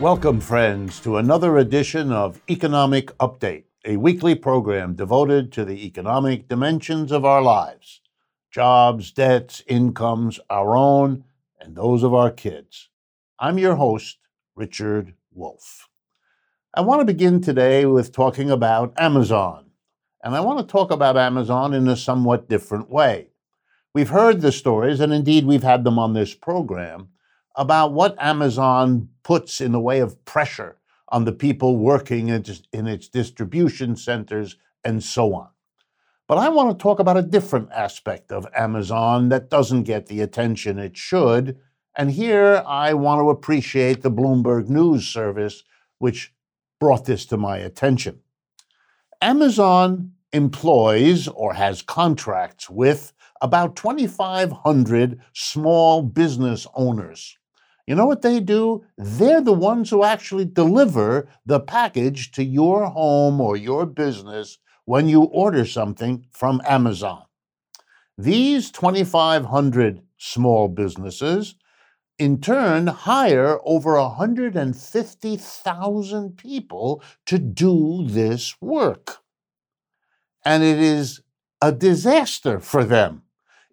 Welcome, friends, to another edition of Economic Update, a weekly program devoted to the economic dimensions of our lives jobs, debts, incomes, our own, and those of our kids. I'm your host, Richard Wolff. I want to begin today with talking about Amazon. And I want to talk about Amazon in a somewhat different way. We've heard the stories, and indeed we've had them on this program, about what Amazon puts in the way of pressure on the people working in its distribution centers and so on. But I want to talk about a different aspect of Amazon that doesn't get the attention it should. And here I want to appreciate the Bloomberg News service, which brought this to my attention. Amazon employs or has contracts with about 2,500 small business owners. You know what they do? They're the ones who actually deliver the package to your home or your business when you order something from Amazon. These 2,500 small businesses, in turn, hire over 150,000 people to do this work. And it is a disaster for them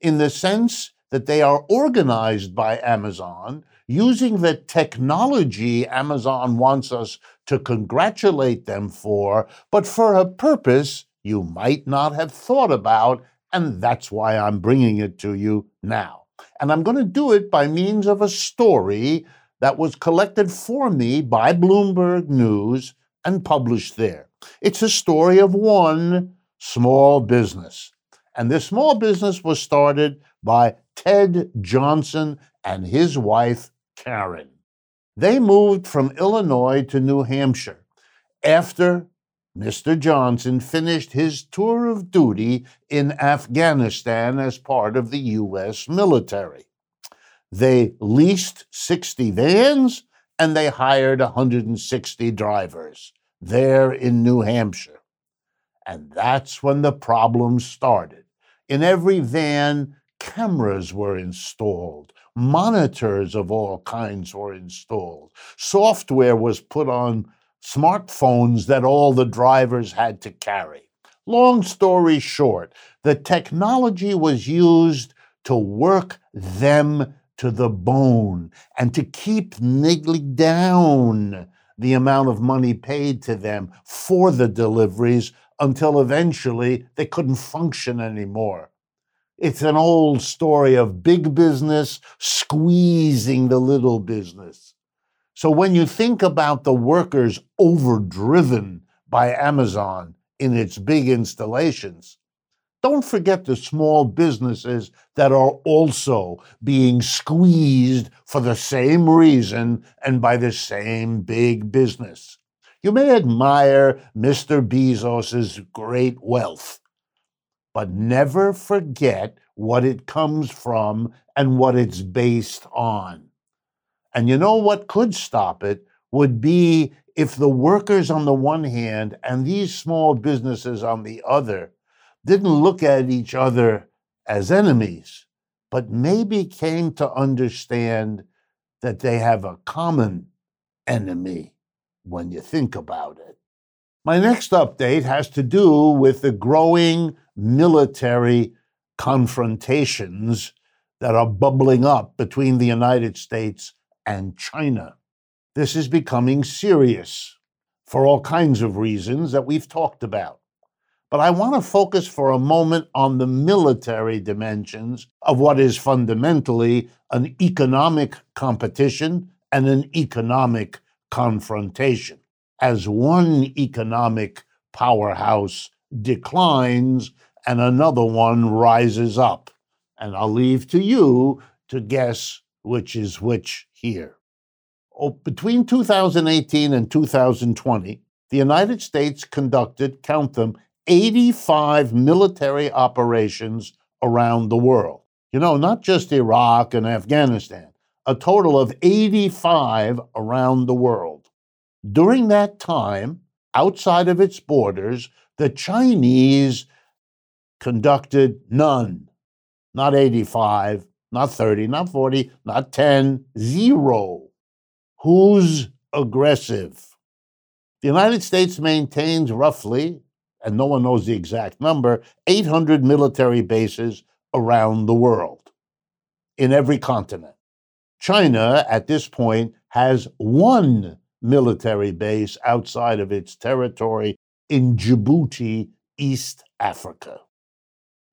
in the sense that they are organized by Amazon using the technology Amazon wants us to congratulate them for, but for a purpose you might not have thought about, and that's why I'm bringing it to you now. And I'm going to do it by means of a story that was collected for me by Bloomberg News and published there. It's a story of one small business. And this small business was started by Ted Johnson and his wife, Karen. They moved from Illinois to New Hampshire after Mr. Johnson finished his tour of duty in Afghanistan as part of the U.S. military. They leased 60 vans and they hired 160 drivers there in New Hampshire. And that's when the problem started. In every van, cameras were installed, monitors of all kinds were installed, software was put on smartphones that all the drivers had to carry. Long story short, the technology was used to work them to the bone and to keep niggling down the amount of money paid to them for the deliveries until eventually they couldn't function anymore. It's an old story of big business squeezing the little business. So when you think about the workers overdriven by Amazon in its big installations, don't forget the small businesses that are also being squeezed for the same reason and by the same big business. You may admire Mr. Bezos's great wealth, but never forget what it comes from and what it's based on. And you know what could stop it would be if the workers on the one hand and these small businesses on the other didn't look at each other as enemies, but maybe came to understand that they have a common enemy when you think about it. My next update has to do with the growing military confrontations that are bubbling up between the United States and China. This is becoming serious for all kinds of reasons that we've talked about. But I want to focus for a moment on the military dimensions of what is fundamentally an economic competition and an economic confrontation. As one economic powerhouse declines and another one rises up. And I'll leave to you to guess which is which here. Oh, between 2018 and 2020, the United States conducted, count them, 85 military operations around the world. You know, not just Iraq and Afghanistan, a total of 85 around the world. During that time, outside of its borders, the Chinese conducted none, not 85, not 30, not 40, not 10, zero. Whose aggressive. The United States maintains roughly, and no one knows the exact number, 800 military bases around the world, in every continent. China, at this point, has one military base outside of its territory in Djibouti, East Africa.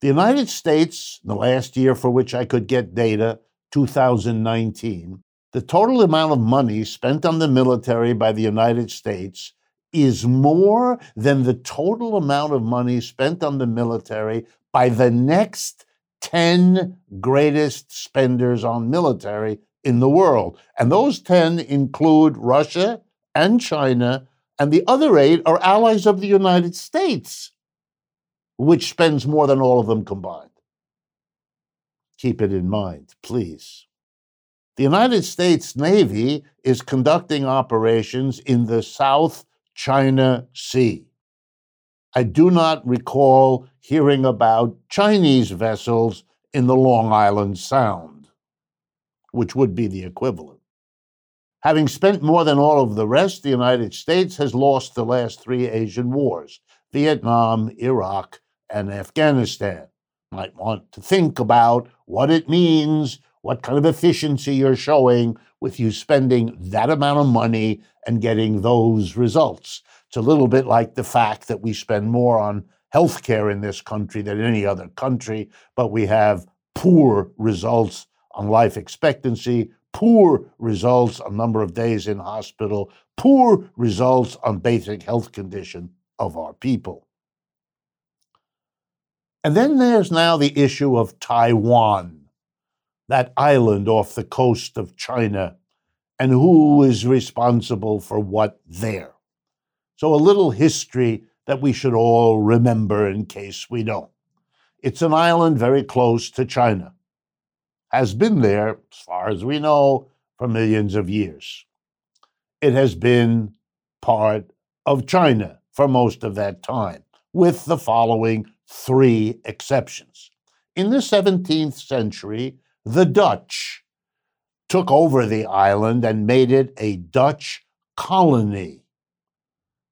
The United States, the last year for which I could get data, 2019, the total amount of money spent on the military by the United States is more than the total amount of money spent on the military by the next 10 greatest spenders on military in the world. And those 10 include Russia and China, and the other eight are allies of the United States which spends more than all of them combined. Keep it in mind, please. The United States Navy is conducting operations in the South China Sea. I do not recall hearing about Chinese vessels in the Long Island Sound, which would be the equivalent. Having spent more than all of the rest, the United States has lost the last three Asian wars Vietnam, Iraq, and Afghanistan. Might want to think about what it means, what kind of efficiency you're showing with you spending that amount of money and getting those results. It's a little bit like the fact that we spend more on healthcare in this country than any other country, but we have poor results on life expectancy, poor results on number of days in hospital, poor results on basic health condition of our people. And then there's now the issue of Taiwan, that island off the coast of China, and who is responsible for what there. So, a little history that we should all remember in case we don't. It's an island very close to China, has been there, as far as we know, for millions of years. It has been part of China for most of that time, with the following three exceptions. In the 17th century, the Dutch took over the island and made it a Dutch colony.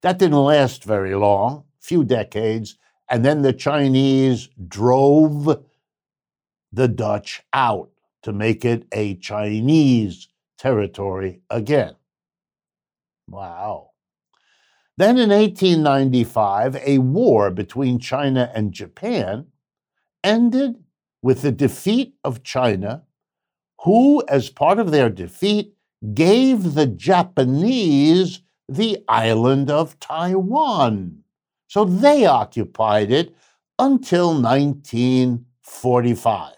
That didn't last very long, a few decades, and then the Chinese drove the Dutch out to make it a Chinese territory again. Wow. Then in 1895, a war between China and Japan ended with the defeat of China, who, as part of their defeat, gave the Japanese the island of Taiwan. So they occupied it until 1945,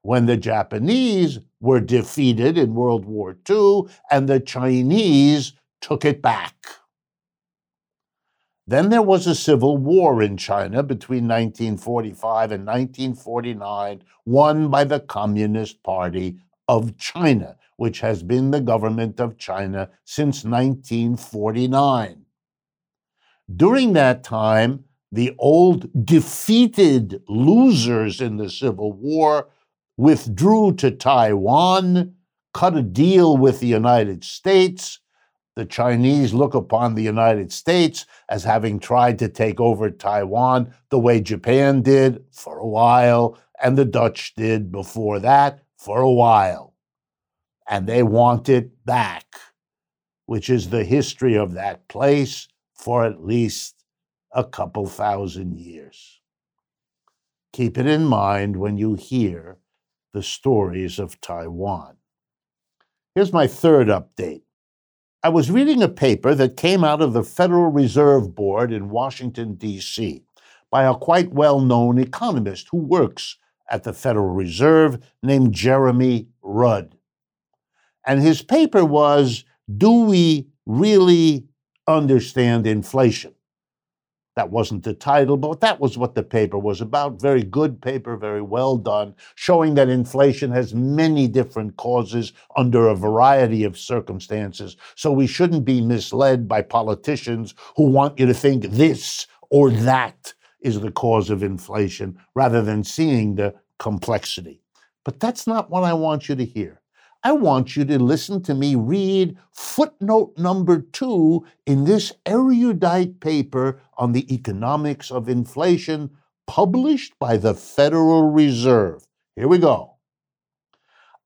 when the Japanese were defeated in World War II and the Chinese took it back. Then there was a civil war in China between 1945 and 1949, won by the Communist Party of China, which has been the government of China since 1949. During that time, the old defeated losers in the Civil War withdrew to Taiwan, cut a deal with the United States, the Chinese look upon the United States as having tried to take over Taiwan the way Japan did for a while, and the Dutch did before that for a while. And they want it back, which is the history of that place for at least a couple thousand years. Keep it in mind when you hear the stories of Taiwan. Here's my third update. I was reading a paper that came out of the Federal Reserve Board in Washington, D.C., by a quite well known economist who works at the Federal Reserve named Jeremy Rudd. And his paper was Do we really understand inflation? That wasn't the title, but that was what the paper was about. Very good paper, very well done, showing that inflation has many different causes under a variety of circumstances. So we shouldn't be misled by politicians who want you to think this or that is the cause of inflation rather than seeing the complexity. But that's not what I want you to hear. I want you to listen to me read footnote number two in this erudite paper on the economics of inflation published by the Federal Reserve. Here we go.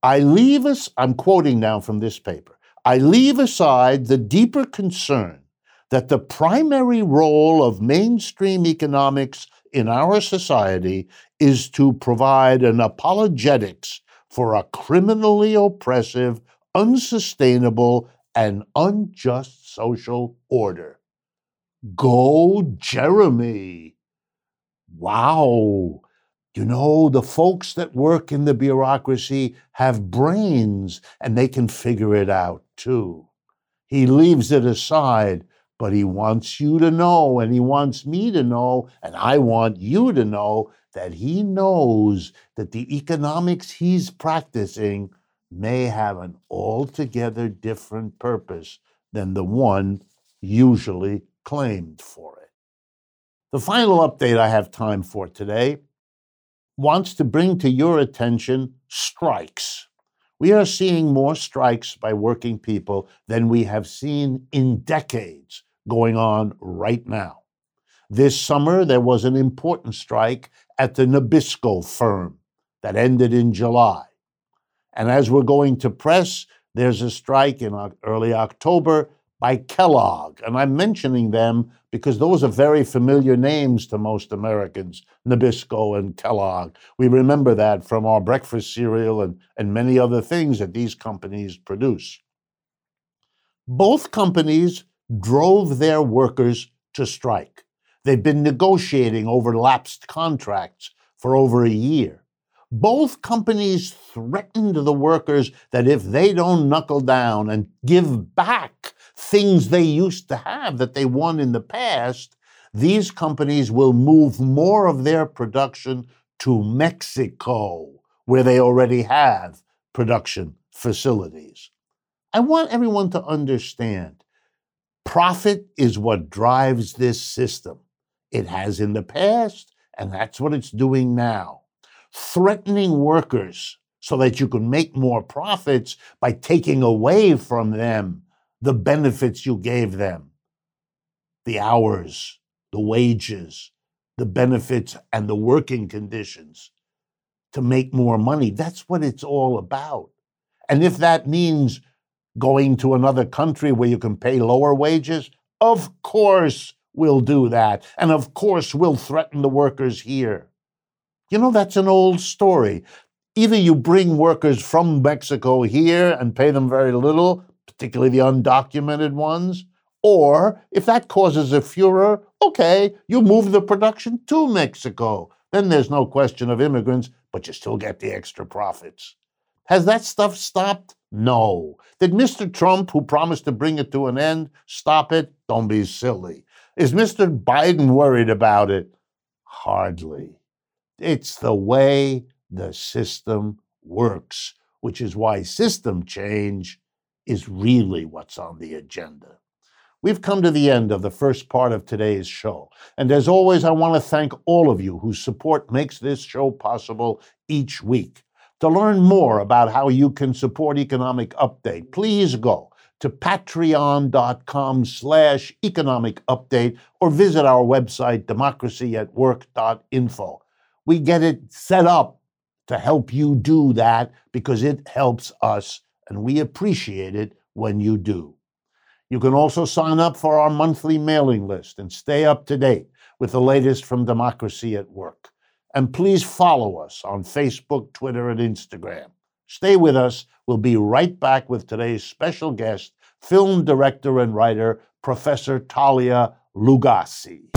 I leave us, I'm quoting now from this paper, I leave aside the deeper concern that the primary role of mainstream economics in our society is to provide an apologetics for a criminally oppressive, unsustainable, and unjust social order. Go, Jeremy! Wow! You know, the folks that work in the bureaucracy have brains and they can figure it out too. He leaves it aside but he wants you to know, and he wants me to know, and I want you to know that he knows that the economics he's practicing may have an altogether different purpose than the one usually claimed for it. The final update I have time for today wants to bring to your attention strikes. We are seeing more strikes by working people than we have seen in decades going on right now. This summer, there was an important strike at the Nabisco firm that ended in July. And as we're going to press, there's a strike in early October by Kellogg. And I'm mentioning them because those are very familiar names to most Americans Nabisco and Kellogg. We remember that from our breakfast cereal and, and many other things that these companies produce. Both companies drove their workers to strike. They've been negotiating over lapsed contracts for over a year. Both companies threatened the workers that if they don't knuckle down and give back things they used to have that they won in the past, these companies will move more of their production to Mexico, where they already have production facilities. I want everyone to understand Profit is what drives this system. It has in the past, and that's what it's doing now. Threatening workers so that you can make more profits by taking away from them the benefits you gave them the hours, the wages, the benefits, and the working conditions to make more money. That's what it's all about. And if that means going to another country where you can pay lower wages? Of course we'll do that. And of course we'll threaten the workers here. You know, that's an old story. Either you bring workers from Mexico here and pay them very little, particularly the undocumented ones, or if that causes a furor, okay, you move the production to Mexico. Then there's no question of immigrants, but you still get the extra profits. Has that stuff stopped? No. Did Mr. Trump, who promised to bring it to an end, stop it? Don't be silly. Is Mr. Biden worried about it? Hardly. It's the way the system works, which is why system change is really what's on the agenda. We've come to the end of the first part of today's show. And as always, I want to thank all of you whose support makes this show possible each week. To learn more about how you can support Economic Update, please go to patreon.com slash economic update or visit our website, democracyatwork.info. We get it set up to help you do that because it helps us and we appreciate it when you do. You can also sign up for our monthly mailing list and stay up to date with the latest from Democracy at Work. And please follow us on Facebook, Twitter, and Instagram. Stay with us. We'll be right back with today's special guest, film director and writer, Professor Talia Lugacy.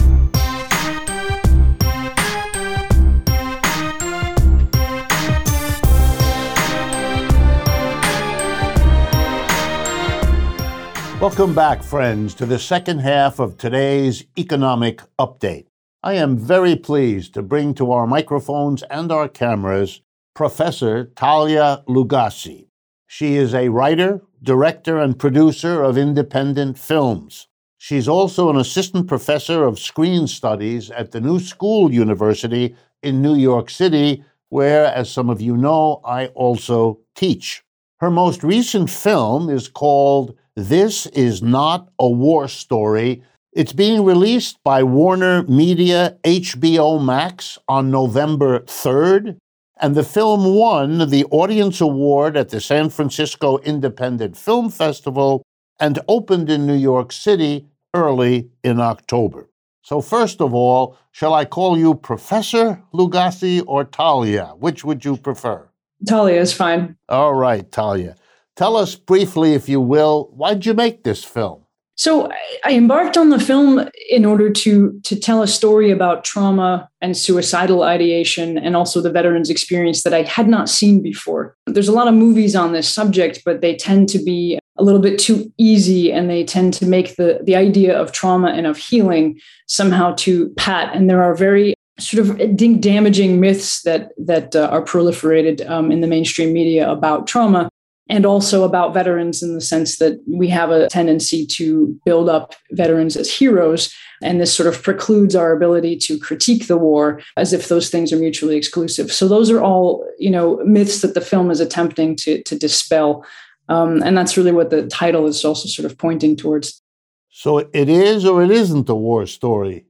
Welcome back, friends, to the second half of today's economic update. I am very pleased to bring to our microphones and our cameras Professor Talia Lugacy. She is a writer, director, and producer of independent films. She's also an assistant professor of screen studies at the New School University in New York City, where, as some of you know, I also teach. Her most recent film is called This Is Not a War Story. It's being released by Warner Media HBO Max on November 3rd, and the film won the Audience Award at the San Francisco Independent Film Festival and opened in New York City early in October. So, first of all, shall I call you Professor Lugacy or Talia? Which would you prefer? Talia is fine. All right, Talia. Tell us briefly, if you will, why'd you make this film? So I embarked on the film in order to to tell a story about trauma and suicidal ideation and also the veterans experience that I had not seen before. There's a lot of movies on this subject, but they tend to be a little bit too easy and they tend to make the the idea of trauma and of healing somehow too pat and there are very sort of damaging myths that that uh, are proliferated um, in the mainstream media about trauma and also about veterans in the sense that we have a tendency to build up veterans as heroes. And this sort of precludes our ability to critique the war as if those things are mutually exclusive. So those are all you know myths that the film is attempting to to dispel. Um, and that's really what the title is also sort of pointing towards. So it is or it isn't a war story?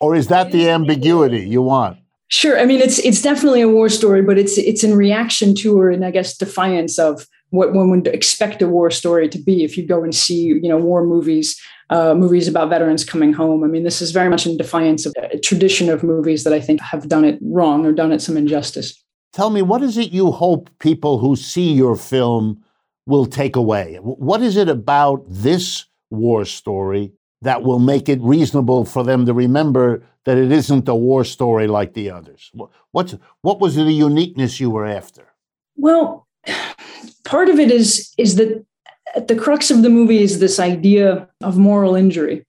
Or is that the ambiguity you want? Sure. I mean, it's it's definitely a war story, but it's it's in reaction to or in I guess defiance of what one would expect a war story to be if you go and see you know war movies uh, movies about veterans coming home. I mean this is very much in defiance of a tradition of movies that i think have done it wrong or done it some injustice. Tell me what is it you hope people who see your film will take away? What is it about this war story that will make it reasonable for them to remember that it isn't a war story like the others? What's what was the uniqueness you were after? Well part of it is is that at the crux of the movie is this idea of moral injury.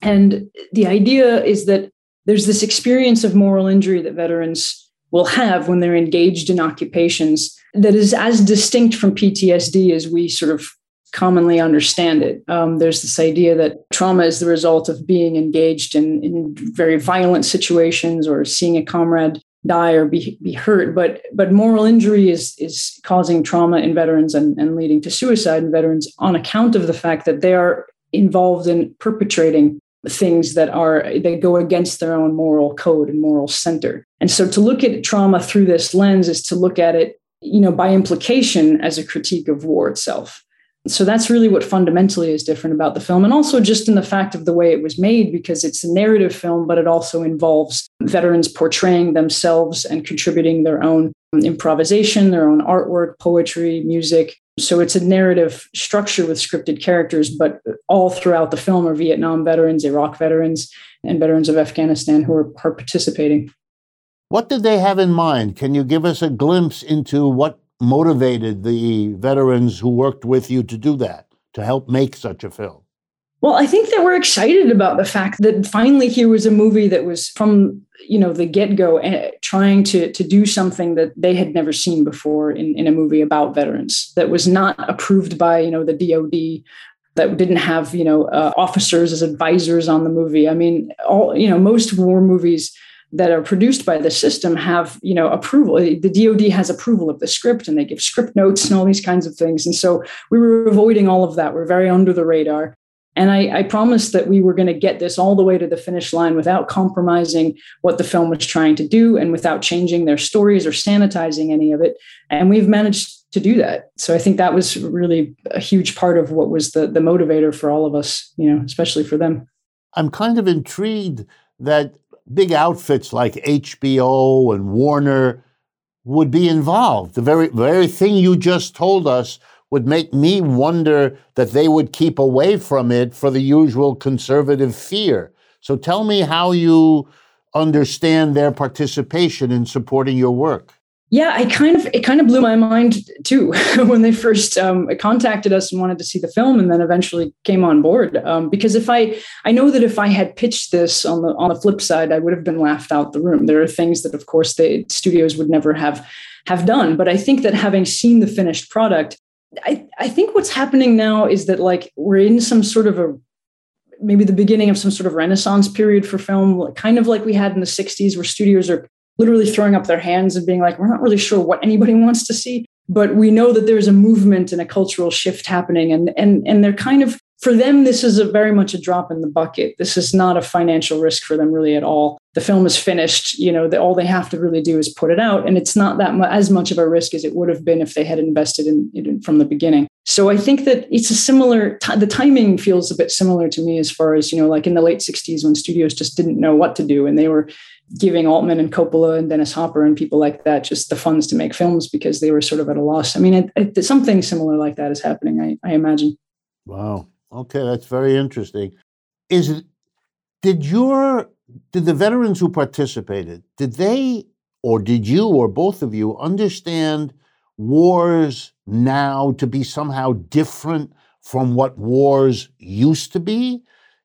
And the idea is that there's this experience of moral injury that veterans will have when they're engaged in occupations that is as distinct from PTSD as we sort of commonly understand it. Um, there's this idea that trauma is the result of being engaged in, in very violent situations or seeing a comrade die or be, be hurt but but moral injury is is causing trauma in veterans and, and leading to suicide in veterans on account of the fact that they are involved in perpetrating things that are that go against their own moral code and moral center. And so to look at trauma through this lens is to look at it you know by implication as a critique of war itself so that's really what fundamentally is different about the film and also just in the fact of the way it was made because it's a narrative film but it also involves veterans portraying themselves and contributing their own improvisation their own artwork poetry music. So it's a narrative structure with scripted characters but all throughout the film are vietnam veterans iraq veterans and veterans of afghanistan who are, participating. What did they have in mind? Can you give us a glimpse into what motivated the veterans who worked with you to do that, to help make such a film? Well, I think that we're excited about the fact that finally here was a movie that was from you know the get go eh, trying to to do something that they had never seen before in, in a movie about veterans that was not approved by you know the DoD that didn't have you know uh, officers as advisors on the movie. I mean, all you know most war movies that are produced by the system have you know approval the dod has approval of the script and they give script notes and all these kinds of things and so we were avoiding all of that we're very under the radar and I, I promised that we were going to get this all the way to the finish line without compromising what the film was trying to do and without changing their stories or sanitizing any of it. And we've managed to do that. So I think that was really a huge part of what was the, the motivator for all of us, you know, especially for them. I'm kind of intrigued that big outfits like HBO and Warner would be involved. The very very thing you just told us would make me wonder that they would keep away from it for the usual conservative fear. So tell me how you understand their participation in supporting your work yeah i kind of it kind of blew my mind too when they first um, contacted us and wanted to see the film and then eventually came on board. Um, because if i i know that if i had pitched this on the on the flip side i would have been laughed out the room. There are things that of course the studios would never have have done. But i think that having seen the finished product i i think what's happening now is that like we're in some sort of a maybe the beginning of some sort of renaissance period for film kind of like we had in the 60s where studios are literally throwing up their hands and being like, we're not really sure what anybody wants to see. but we know that there's a movement and a cultural shift happening and and and they're kind of for them this is a very much a drop in the bucket. This is not a financial risk for them really at all. The film is finished you know the, all they have to really do is put it out and it's not that mu- as much of a risk as it would have been if they had invested in it from the beginning. So i think that it's a similar t- the timing feels a bit similar to me as far as you know like in the late 60s when studios just didn't know what to do and they were giving altman and coppola and dennis hopper and people like that just the funds to make films because they were sort of at a loss i mean it, it, something similar like that is happening i, I imagine wow Okay, that's very interesting. Is it did your did the veterans who participated did they or did you or both of you understand wars now to be somehow different from what wars used to be?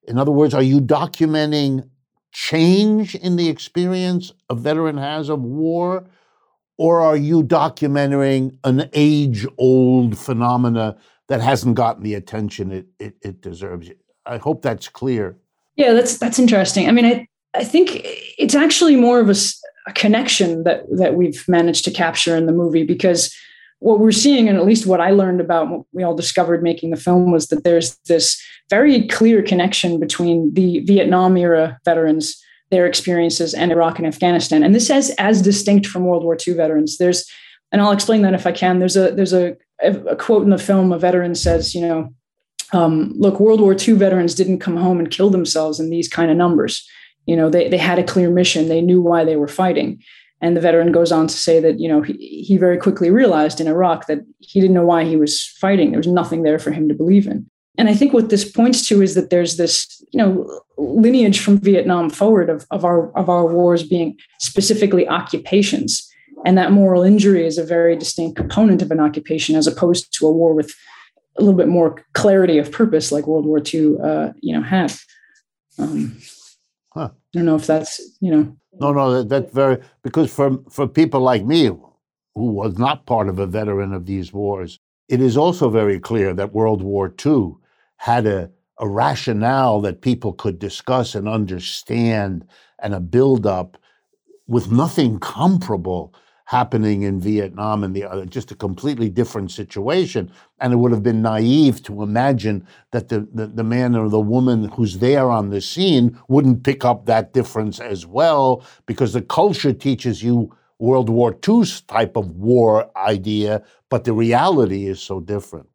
In other words, are you documenting change in the experience a veteran has of war? Or are you documenting an age old phenomena that hasn't gotten the attention it, it, it deserves. I hope that's clear. Yeah, that's that's interesting. I mean, I I think it's actually more of a, a connection that that we've managed to capture in the movie because what we're seeing, and at least what I learned about what we all discovered making the film, was that there's this very clear connection between the Vietnam era veterans, their experiences, and Iraq and Afghanistan. And this is as distinct from World War II veterans. There's, and I'll explain that if I can. There's a there's a a quote in the film, a veteran says, you know, um, look, World War II veterans didn't come home and kill themselves in these kind of numbers. You know, they, they had a clear mission. They knew why they were fighting. And the veteran goes on to say that, you know, he, he very quickly realized in Iraq that he didn't know why he was fighting. There was nothing there for him to believe in. And I think what this points to is that there's this, you know, lineage from Vietnam forward of, of our of our wars being specifically occupations and that moral injury is a very distinct component of an occupation as opposed to a war with a little bit more clarity of purpose like world war ii uh, you know had um, huh. i don't know if that's you know no no that, that's very because for for people like me who was not part of a veteran of these wars it is also very clear that world war ii had a, a rationale that people could discuss and understand and a build-up with nothing comparable happening in Vietnam and the other, just a completely different situation. And it would have been naive to imagine that the, the, the, man or the woman who's there on the scene wouldn't pick up that difference as well, because the culture teaches you World War II's type of war idea, but the reality is so different.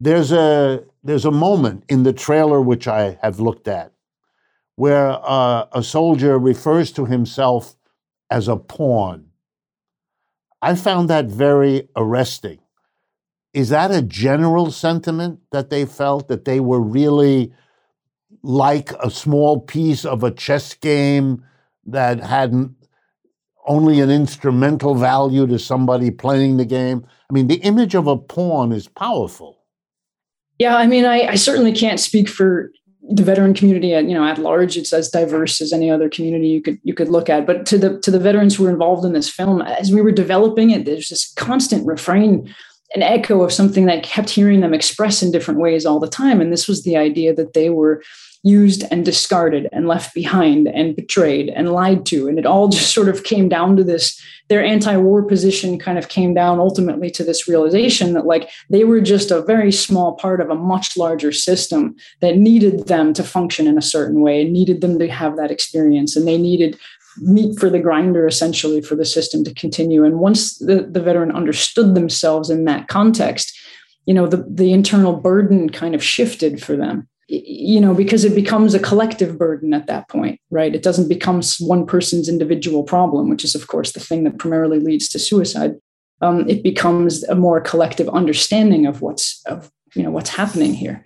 There's a there's a moment in the trailer which I have looked at where uh, a soldier refers to himself as a pawn I found that very arresting. Is that a general sentiment that they felt that they were really like a small piece of a chess game that had only an instrumental value to somebody playing the game? I mean, the image of a pawn is powerful. Yeah, I mean, I, I certainly can't speak for the veteran community at you know at large it's as diverse as any other community you could you could look at. But to the to the veterans who were involved in this film as we were developing it there's this constant refrain an echo of something that kept hearing them express in different ways all the time. And this was the idea that they were used and discarded and left behind and betrayed and lied to. And it all just sort of came down to this. Their anti war position kind of came down ultimately to this realization that, like, they were just a very small part of a much larger system that needed them to function in a certain way, and needed them to have that experience. And they needed meat for the grinder essentially for the system to continue. And once the, the veteran understood themselves in that context, you know, the, the internal burden kind of shifted for them you know because it becomes a collective burden at that point right? It doesn't become one person's individual problem which is of course the thing that primarily leads to suicide. Um, it becomes a more collective understanding of what's of you know what's happening here.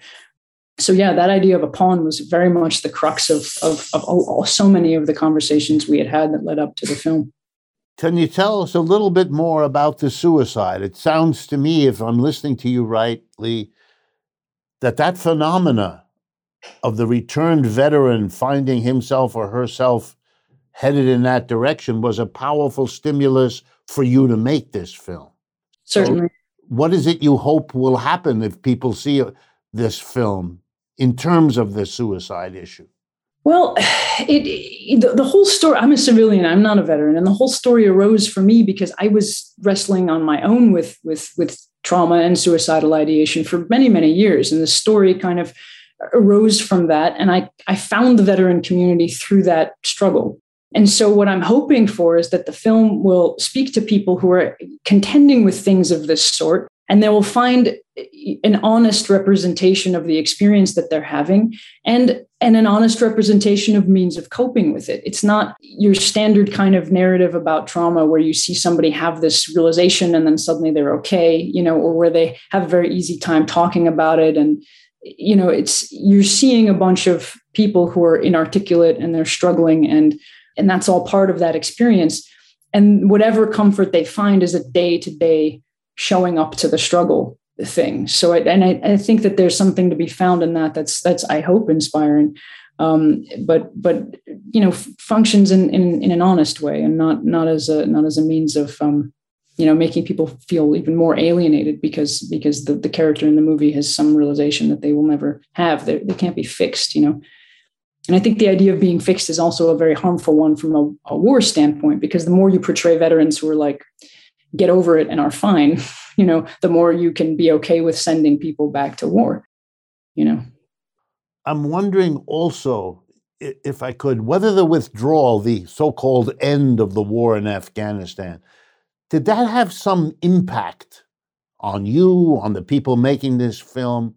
So yeah that idea of a pawn was very much the crux of of, of all, so many of the conversations we had had that led up to the film. Can you tell us a little bit more about the suicide? It sounds to me if i'm listening to you rightly that that phenomena of the returned veteran finding himself or herself headed in that direction was a powerful stimulus for you to make this film. Certainly. So what is it you hope will happen if people see uh, this film in terms of the suicide issue? Well, it, it the, the, whole story. I'm a civilian. I'm not a veteran, and the whole story arose for me because I was wrestling on my own with with with trauma and suicidal ideation for many many years, and the story kind of arose from that. And I I found the veteran community through that struggle. And so, what I'm hoping for is that the film will speak to people who are contending with things of this sort and they will find an honest representation of the experience that they're having and and an honest representation of means of coping with it it's not your standard kind of narrative about trauma where you see somebody have this realization and then suddenly they're okay you know or where they have a very easy time talking about it and you know it's you're seeing a bunch of people who are inarticulate and they're struggling and and that's all part of that experience and whatever comfort they find is a day to day showing up to the struggle thing. So, I, and I, I, think that there's something to be found in that. That's that's I hope inspiring, um, but but you know functions in, in in an honest way and not not as a not as a means of um, you know making people feel even more alienated because because the, the character in the movie has some realization that they will never have. They they can't be fixed. You know. And I think the idea of being fixed is also a very harmful one from a, a war standpoint, because the more you portray veterans who are like, get over it and are fine, you know, the more you can be okay with sending people back to war, you know. I'm wondering also, if I could, whether the withdrawal, the so called end of the war in Afghanistan, did that have some impact on you, on the people making this film?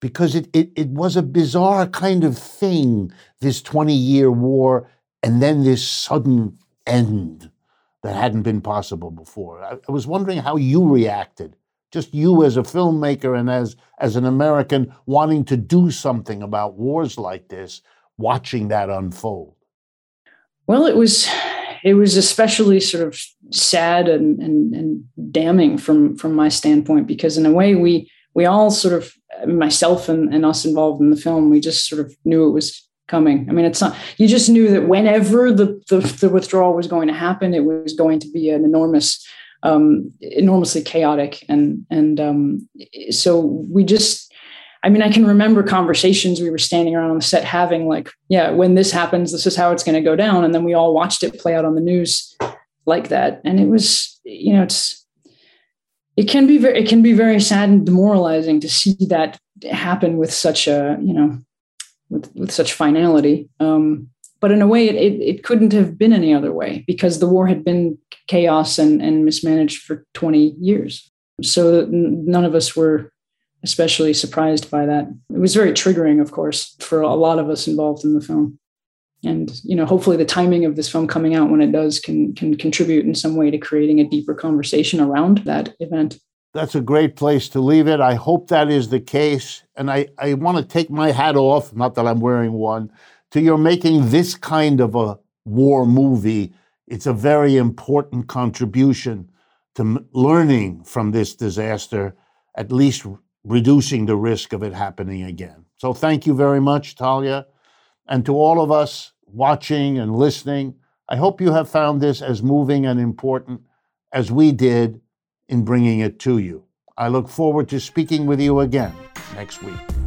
Because it, it, it was a bizarre kind of thing, this 20 year war, and then this sudden end that hadn't been possible before. I, I was wondering how you reacted, just you as a filmmaker and as, as an American wanting to do something about wars like this, watching that unfold. Well, it was it was especially sort of sad and, and, and damning from from my standpoint because in a way we we all sort of myself and, and us involved in the film we just sort of knew it was coming. I mean, it's not, you just knew that whenever the, the, the withdrawal was going to happen, it was going to be an enormous, um, enormously chaotic. And, and um, so we just, I mean, I can remember conversations we were standing around on the set having like, yeah, when this happens, this is how it's going to go down. And then we all watched it play out on the news like that. And it was, you know, it's, it can be very, it can be very sad and demoralizing to see that happen with such a, you know, with, with such finality. Um, but in a way, it, it, it, couldn't have been any other way because the war had been chaos and, and mismanaged for 20 years. So none of us were especially surprised by that. It was very triggering, of course, for a lot of us involved in the film. And you know, hopefully, the timing of this film coming out when it does can can contribute in some way to creating a deeper conversation around that event that's a great place to leave it. I hope that is the case. And I, I want to take my hat off, not that I'm wearing one, to your making this kind of a war movie. It's a very important contribution to learning from this disaster, at least reducing the risk of it happening again. So thank you very much, Talia. And to all of us watching and listening, I hope you have found this as moving and important as we did in bringing it to you. I look forward to speaking with you again next week.